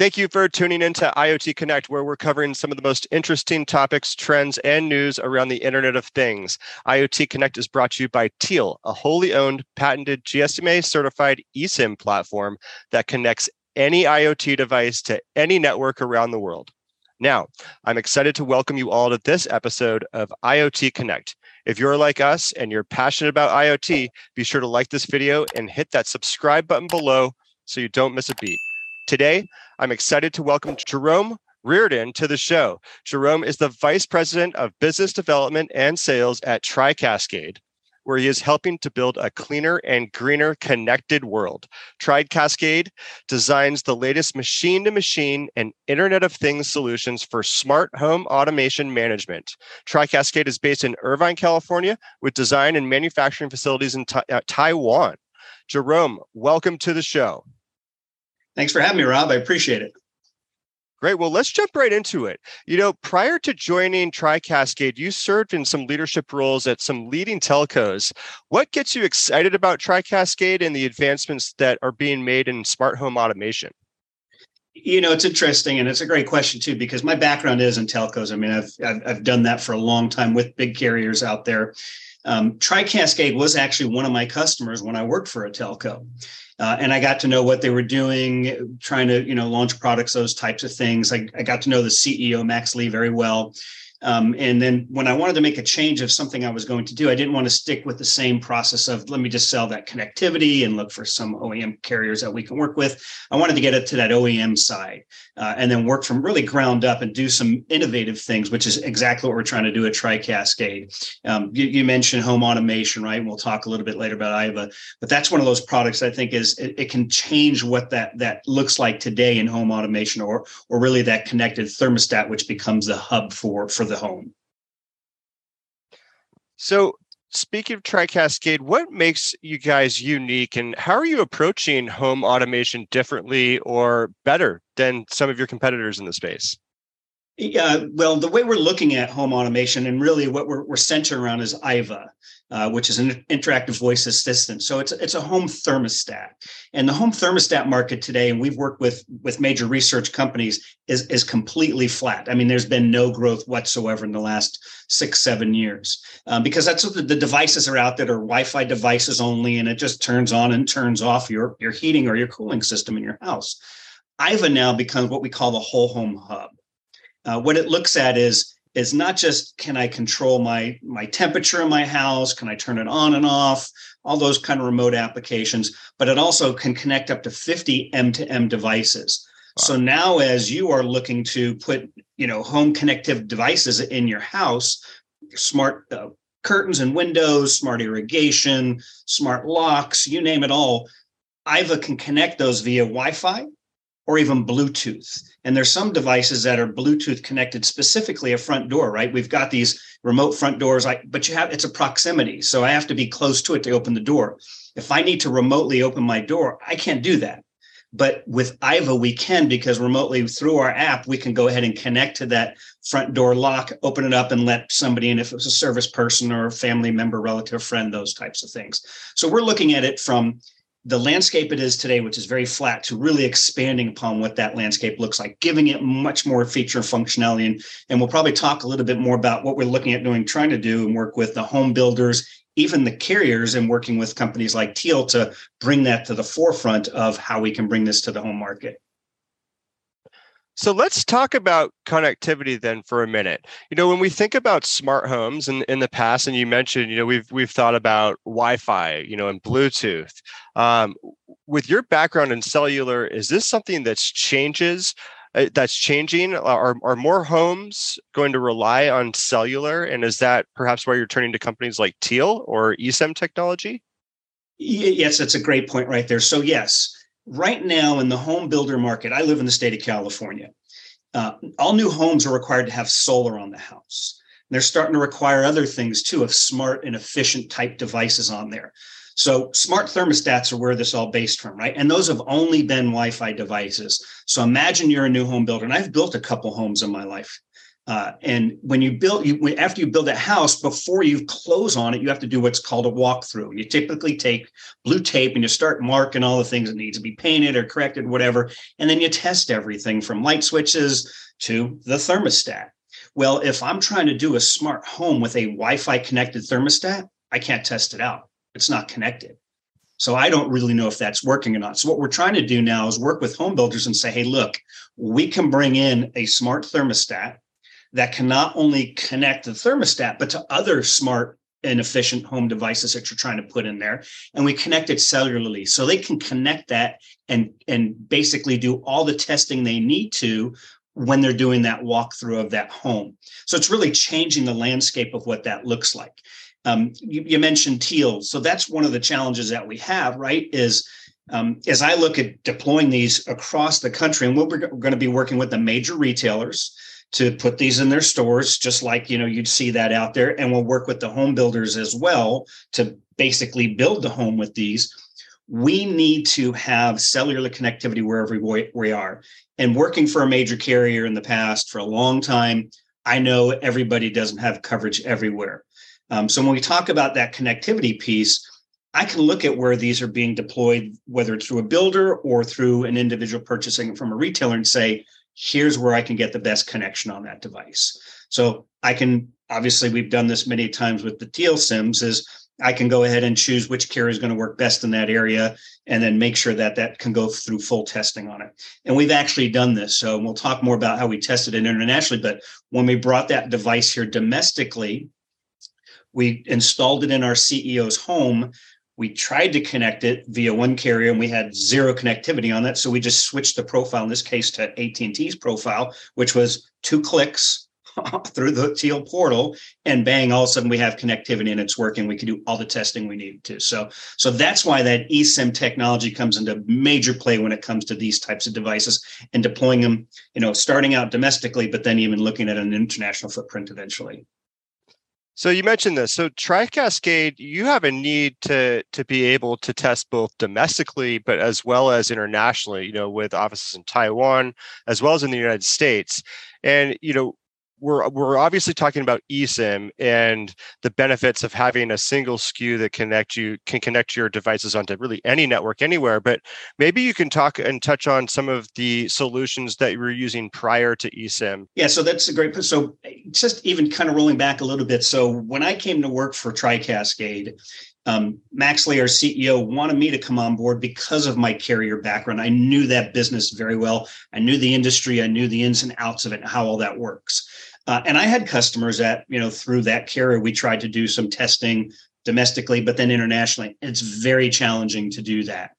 Thank you for tuning in to IoT Connect, where we're covering some of the most interesting topics, trends, and news around the Internet of Things. IoT Connect is brought to you by Teal, a wholly owned, patented GSMA certified eSIM platform that connects any IoT device to any network around the world. Now, I'm excited to welcome you all to this episode of IoT Connect. If you're like us and you're passionate about IoT, be sure to like this video and hit that subscribe button below so you don't miss a beat. Today, I'm excited to welcome Jerome Riordan to the show. Jerome is the Vice President of Business Development and Sales at TriCascade, where he is helping to build a cleaner and greener connected world. TriCascade designs the latest machine to machine and Internet of Things solutions for smart home automation management. TriCascade is based in Irvine, California, with design and manufacturing facilities in ta- uh, Taiwan. Jerome, welcome to the show. Thanks for having me, Rob. I appreciate it. Great. Well, let's jump right into it. You know, prior to joining TriCascade, you served in some leadership roles at some leading telcos. What gets you excited about TriCascade and the advancements that are being made in smart home automation? You know, it's interesting and it's a great question too, because my background is in telcos. I mean, I've, I've, I've done that for a long time with big carriers out there. Um, TriCascade was actually one of my customers when I worked for a telco. Uh, and I got to know what they were doing, trying to you know launch products, those types of things. I, I got to know the CEO Max Lee very well, um, and then when I wanted to make a change of something I was going to do, I didn't want to stick with the same process of let me just sell that connectivity and look for some OEM carriers that we can work with. I wanted to get it to that OEM side uh, and then work from really ground up and do some innovative things, which is exactly what we're trying to do at TriCascade. Um, you, you, mentioned home automation, right? And we'll talk a little bit later about IVA, but that's one of those products I think is it, it can change what that that looks like today in home automation or or really that connected thermostat, which becomes the hub for for the home. So, speaking of TriCascade, what makes you guys unique and how are you approaching home automation differently or better than some of your competitors in the space? Yeah, well, the way we're looking at home automation and really what we're, we're centered around is IVA, uh, which is an interactive voice assistant. So it's it's a home thermostat, and the home thermostat market today, and we've worked with with major research companies, is is completely flat. I mean, there's been no growth whatsoever in the last six seven years um, because that's what the, the devices are out that are Wi-Fi devices only, and it just turns on and turns off your your heating or your cooling system in your house. IVA now becomes what we call the whole home hub. Uh, what it looks at is is not just can I control my my temperature in my house, can I turn it on and off, all those kind of remote applications, but it also can connect up to 50 M2M devices. Wow. So now as you are looking to put, you know, home connective devices in your house, smart uh, curtains and windows, smart irrigation, smart locks, you name it all, IVA can connect those via Wi-Fi or even Bluetooth. And there's some devices that are Bluetooth connected specifically a front door, right? We've got these remote front doors, but you have it's a proximity. So I have to be close to it to open the door. If I need to remotely open my door, I can't do that. But with IVA, we can because remotely through our app, we can go ahead and connect to that front door lock, open it up, and let somebody in if it's a service person or a family member, relative, friend, those types of things. So we're looking at it from the landscape it is today, which is very flat, to really expanding upon what that landscape looks like, giving it much more feature functionality. And, and we'll probably talk a little bit more about what we're looking at doing, trying to do and work with the home builders, even the carriers, and working with companies like Teal to bring that to the forefront of how we can bring this to the home market. So let's talk about connectivity then for a minute. You know, when we think about smart homes in, in the past, and you mentioned, you know, we've we've thought about Wi-Fi, you know, and Bluetooth. Um, with your background in cellular, is this something that's changes uh, that's changing? Are are more homes going to rely on cellular, and is that perhaps why you're turning to companies like Teal or eSIM technology? Yes, that's a great point right there. So yes, right now in the home builder market, I live in the state of California. Uh, all new homes are required to have solar on the house. And they're starting to require other things too, of smart and efficient type devices on there. So smart thermostats are where this all based from, right? And those have only been Wi-Fi devices. So imagine you're a new home builder, and I've built a couple homes in my life. Uh, and when you build, you, after you build a house, before you close on it, you have to do what's called a walkthrough. You typically take blue tape and you start marking all the things that need to be painted or corrected, whatever, and then you test everything from light switches to the thermostat. Well, if I'm trying to do a smart home with a Wi-Fi connected thermostat, I can't test it out. It's not connected. So I don't really know if that's working or not. So what we're trying to do now is work with home builders and say, hey, look, we can bring in a smart thermostat that can not only connect the thermostat, but to other smart and efficient home devices that you're trying to put in there. And we connect it cellularly. So they can connect that and, and basically do all the testing they need to when they're doing that walkthrough of that home. So it's really changing the landscape of what that looks like. Um, you, you, mentioned Teal. So that's one of the challenges that we have, right? Is um, as I look at deploying these across the country, and we're, we're going to be working with the major retailers to put these in their stores just like you know you'd see that out there. And we'll work with the home builders as well to basically build the home with these. We need to have cellular connectivity wherever we are. And working for a major carrier in the past for a long time i know everybody doesn't have coverage everywhere. Um, so when we talk about that connectivity piece I can look at where these are being deployed, whether it's through a builder or through an individual purchasing from a retailer, and say, here's where I can get the best connection on that device. So I can obviously we've done this many times with the Teal Sims is I can go ahead and choose which carrier is going to work best in that area and then make sure that that can go through full testing on it. And we've actually done this. So we'll talk more about how we tested it internationally. But when we brought that device here domestically, we installed it in our CEO's home we tried to connect it via one carrier and we had zero connectivity on that. So we just switched the profile in this case to AT&T's profile which was two clicks through the teal portal and bang all of a sudden we have connectivity and it's working. We can do all the testing we need to. So so that's why that esim technology comes into major play when it comes to these types of devices and deploying them you know starting out domestically but then even looking at an international footprint eventually so you mentioned this. So TriCascade, you have a need to to be able to test both domestically, but as well as internationally. You know, with offices in Taiwan as well as in the United States. And you know, we're we're obviously talking about eSIM and the benefits of having a single SKU that connect you can connect your devices onto really any network anywhere. But maybe you can talk and touch on some of the solutions that you were using prior to eSIM. Yeah, so that's a great. Point. So just even kind of rolling back a little bit. So when I came to work for TriCascade, um, Max Lee, our CEO, wanted me to come on board because of my carrier background. I knew that business very well. I knew the industry. I knew the ins and outs of it and how all that works. Uh, and I had customers that, you know, through that carrier, we tried to do some testing domestically, but then internationally. It's very challenging to do that.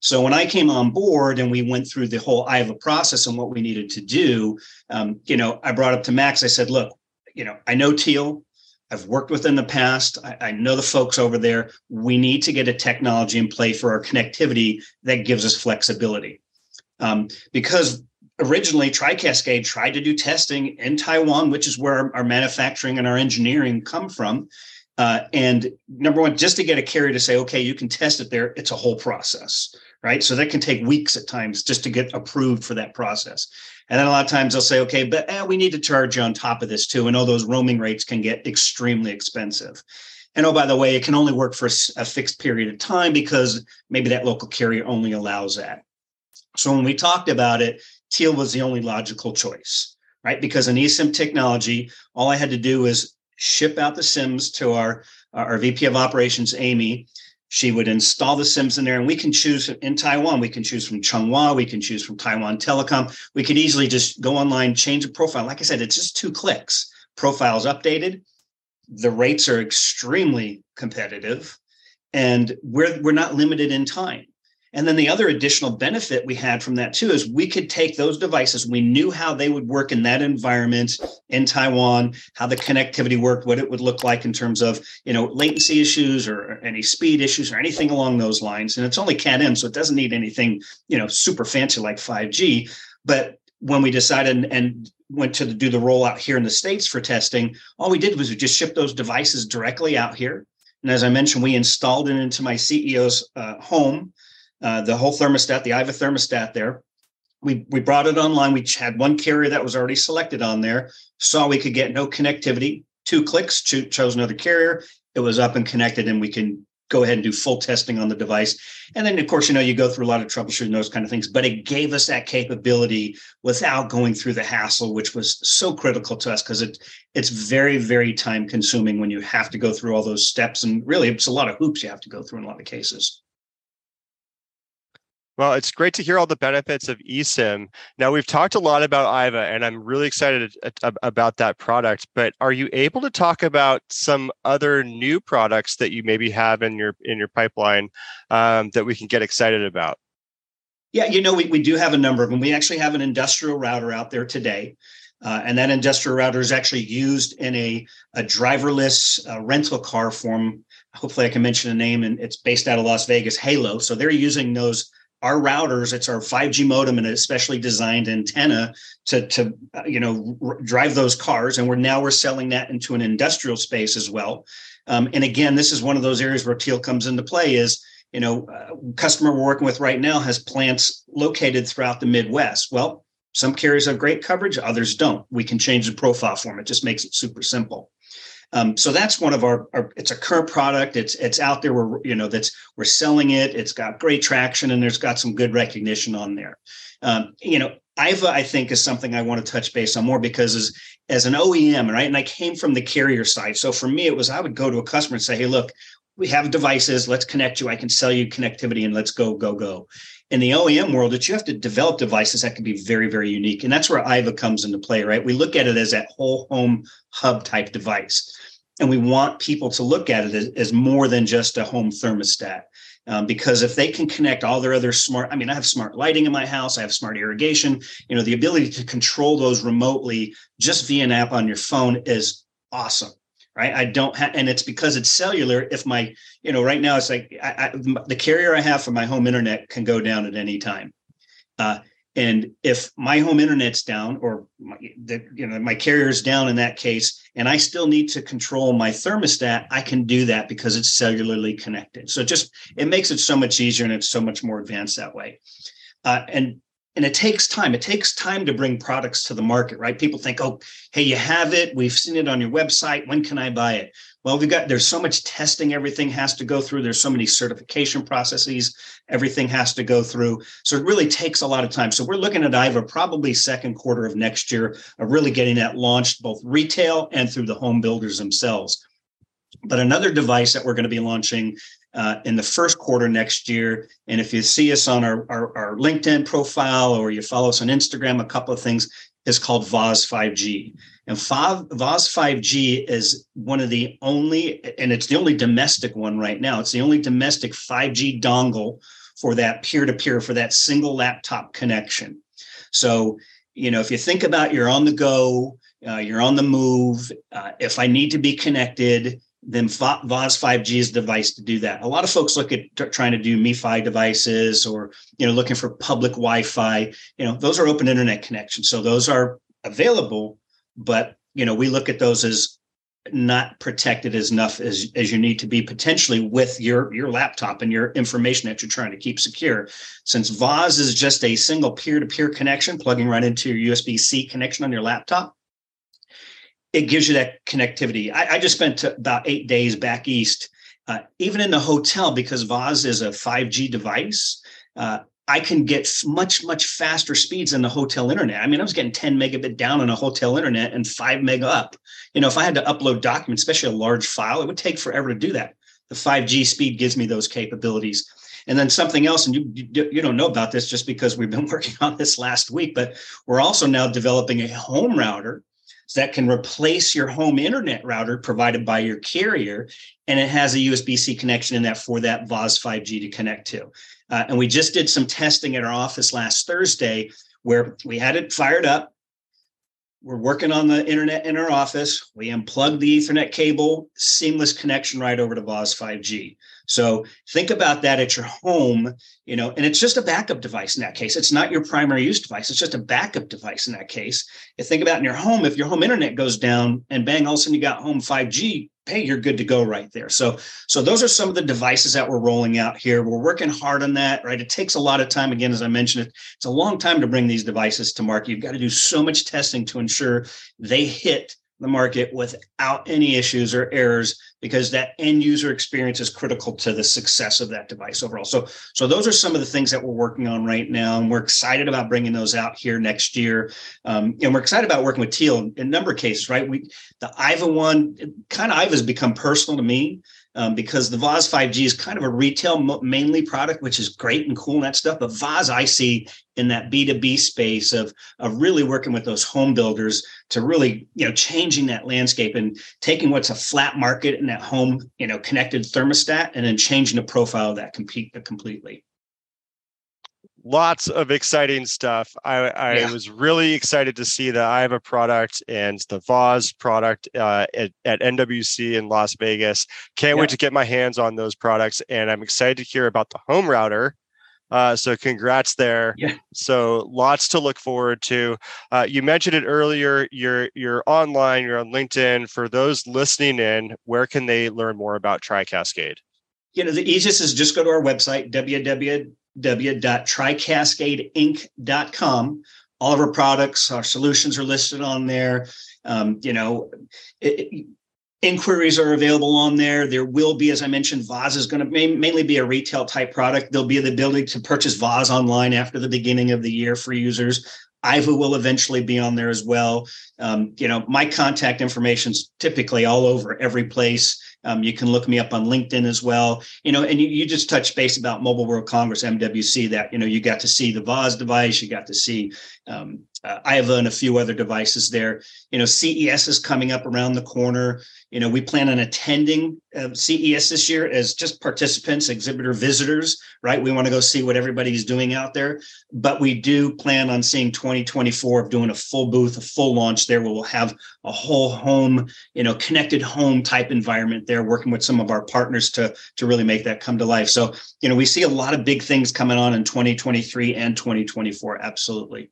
So when I came on board and we went through the whole IVA process and what we needed to do, um, you know, I brought up to Max, I said, look, you know, I know Teal, I've worked with in the past. I, I, know the folks over there. We need to get a technology in play for our connectivity that gives us flexibility. Um, because originally TriCascade tried to do testing in Taiwan, which is where our, manufacturing and our engineering come from. Uh, and number one, just to get a carrier to say, okay, you can test it there, it's a whole process, right? So that can take weeks at times just to get approved for that process. And then a lot of times they'll say, okay, but eh, we need to charge you on top of this too. And all those roaming rates can get extremely expensive. And oh, by the way, it can only work for a fixed period of time because maybe that local carrier only allows that. So when we talked about it, Teal was the only logical choice, right? Because in eSIM technology, all I had to do was ship out the SIMs to our, our VP of operations, Amy. She would install the SIMs in there, and we can choose in Taiwan. We can choose from Chunghwa. We can choose from Taiwan Telecom. We could easily just go online, change a profile. Like I said, it's just two clicks. Profile's updated. The rates are extremely competitive, and we're we're not limited in time. And then the other additional benefit we had from that too is we could take those devices. We knew how they would work in that environment in Taiwan, how the connectivity worked, what it would look like in terms of you know latency issues or any speed issues or anything along those lines. And it's only Cat M, so it doesn't need anything you know super fancy like 5G. But when we decided and went to do the rollout here in the states for testing, all we did was we just ship those devices directly out here. And as I mentioned, we installed it into my CEO's uh, home uh, the whole thermostat, the IVA thermostat there. we we brought it online. We had one carrier that was already selected on there. Saw we could get no connectivity. Two clicks, chose another carrier. It was up and connected, and we can go ahead and do full testing on the device. And then, of course, you know, you go through a lot of troubleshooting, those kind of things, but it gave us that capability without going through the hassle, which was so critical to us because it it's very, very time consuming when you have to go through all those steps. And really, it's a lot of hoops you have to go through in a lot of cases. Well, it's great to hear all the benefits of eSIM. Now, we've talked a lot about IVA, and I'm really excited about that product. But are you able to talk about some other new products that you maybe have in your in your pipeline um, that we can get excited about? Yeah, you know, we, we do have a number of them. We actually have an industrial router out there today. Uh, and that industrial router is actually used in a, a driverless uh, rental car form. Hopefully, I can mention a name, and it's based out of Las Vegas, Halo. So they're using those our routers it's our 5g modem and a specially designed antenna to to uh, you know r- drive those cars and we're now we're selling that into an industrial space as well. Um, and again this is one of those areas where teal comes into play is you know uh, customer we're working with right now has plants located throughout the midwest. Well some carriers have great coverage others don't. We can change the profile for them it just makes it super simple um, so that's one of our, our, it's a current product. It's it's out there. We're you know that's we're selling it. It's got great traction and there's got some good recognition on there. Um, you know, Aiva I think is something I want to touch base on more because as as an OEM, right? And I came from the carrier side. So for me, it was I would go to a customer and say, hey, look, we have devices. Let's connect you. I can sell you connectivity and let's go, go, go. In the OEM world, that you have to develop devices that can be very, very unique. And that's where IVA comes into play, right? We look at it as that whole home hub type device and we want people to look at it as, more than just a home thermostat um, because if they can connect all their other smart i mean i have smart lighting in my house i have smart irrigation you know the ability to control those remotely just via an app on your phone is awesome right? I don't have and it's because it's cellular if my you know right now it's like I, I, the carrier i have for my home internet can go down at any time. Uh, and if my home internet's down or my, the, you know my carrier's down in that case and i still need to control my thermostat i can do that because it's cellularly connected. So just it makes it so much easier and it's so much more advanced that way. Uh, and and it takes time it takes time to bring products to the market right people think oh hey you have it we've seen it on your website when can i buy it well, we've got there's so much testing everything has to go through. There's so many certification processes everything has to go through. So it really takes a lot of time. So we're looking at Aiva probably second quarter of next year of really getting that launched both retail and through the home builders themselves. But another device that we're going to be launching uh, in the first quarter next year. And if you see us on our, our, our, LinkedIn profile or you follow us on Instagram, a couple of things is called VOZ 5G. And VOZ 5G is one of the only, and it's the only domestic one right now. It's the only domestic 5G dongle for that peer to peer, for that single laptop connection. So, you know, if you think about you're on the go, uh, you're on the move, uh, if I need to be connected, then VOZ 5G is the device to do that. A lot of folks look at t- trying to do MiFi devices or, you know, looking for public Wi-Fi. You know, those are open internet connections. So those are available, but you know we look at those as not protected as enough as, as you need to be potentially with your your laptop and your information that you're trying to keep secure since VOZ is just a single peer-to-peer connection plugging right into your usb-c connection on your laptop it gives you that connectivity i, I just spent about eight days back east uh, even in the hotel because VOZ is a 5g device uh, I can get much, much faster speeds than the hotel internet. I mean, I was getting 10 megabit down on a hotel internet and five meg up. You know, if I had to upload documents, especially a large file, it would take forever to do that. The 5G speed gives me those capabilities. And then something else, and you, you, you don't know about this just because we've been working on this last week, but we're also now developing a home router that can replace your home internet router provided by your carrier. And it has a USB C connection in that for that VOZ 5G to connect to. Uh, and we just did some testing at our office last Thursday where we had it fired up. We're working on the internet in our office. We unplugged the Ethernet cable, seamless connection right over to VOZ 5G. So think about that at your home, you know, and it's just a backup device in that case. It's not your primary use device. It's just a backup device in that case. You think about in your home, if your home internet goes down and bang, all of a sudden you got home 5G, hey, you're good to go right there. So, so those are some of the devices that we're rolling out here. We're working hard on that, right? It takes a lot of time. Again, as I mentioned, it's a long time to bring these devices to market. You've got to do so much testing to ensure they hit the market without any issues or errors because that end user experience is critical to the success of that device overall. So, so those are some of the things that we're working on right now, and we're excited about bringing those out here next year. Um, and we're excited about working with Teal in a number of cases. Right, we the Iva one, kind of Iva has become personal to me um, because the Voz 5G is kind of a retail mainly product, which is great and cool and that stuff. But Voz I see in that B2B space of, of really working with those home builders to really, you know, changing that landscape and taking what's a flat market and that home, you know, connected thermostat and then changing the profile of that compete completely lots of exciting stuff. I, I yeah. was really excited to see the Iva product and the Voz product uh, at, at MWC in Las Vegas. Can't yeah. wait to get my hands on those products, and I'm excited to hear about the home router. Uh, so congrats there. Yeah. So lots to look forward to. Uh, you mentioned it earlier. You're you're online. You're on LinkedIn. For those listening in, where can they learn more about TriCascade? You know, the easiest is just go to our website www www.tricascadeinc.com. All of our products, our solutions are listed on there. Um, you know, it, it, inquiries are available on there. There will be, as I mentioned, Voz is going to mainly be a retail type product. There'll be the ability to purchase Voz online after the beginning of the year for users. Iva will eventually be on there as well. Um, you know, my contact information is typically all over every place. Um, you can look me up on LinkedIn as well. You know, and you, you just touched base about Mobile World Congress MWC. That you know, you got to see the Voz device, you got to see um, uh, Iva and a few other devices there. You know, CES is coming up around the corner. You know, we plan on attending uh, CES this year as just participants, exhibitor visitors, right? We want to go see what everybody's doing out there. But we do plan on seeing 2024 of doing a full booth, a full launch there where we'll have a whole home, you know, connected home type environment there, working with some of our partners to, to really make that come to life. So, you know, we see a lot of big things coming on in 2023 and 2024. Absolutely.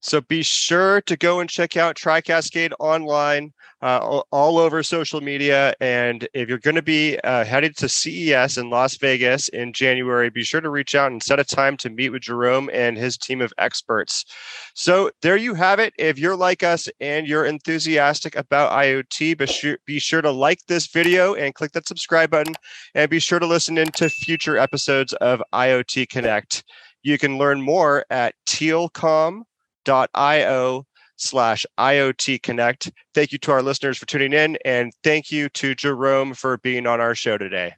So be sure to go and check out TriCascade online, uh, all over social media. And if you're going to be uh, headed to CES in Las Vegas in January, be sure to reach out and set a time to meet with Jerome and his team of experts. So there you have it. If you're like us and you're enthusiastic about IoT, be sure, be sure to like this video and click that subscribe button. And be sure to listen into future episodes of IoT Connect. You can learn more at tealcomm.com io slash IoT Connect. Thank you to our listeners for tuning in, and thank you to Jerome for being on our show today.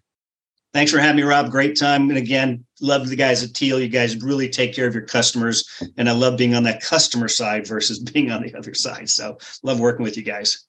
Thanks for having me, Rob. Great time. And again, love the guys at Teal. You guys really take care of your customers. And I love being on that customer side versus being on the other side. So love working with you guys.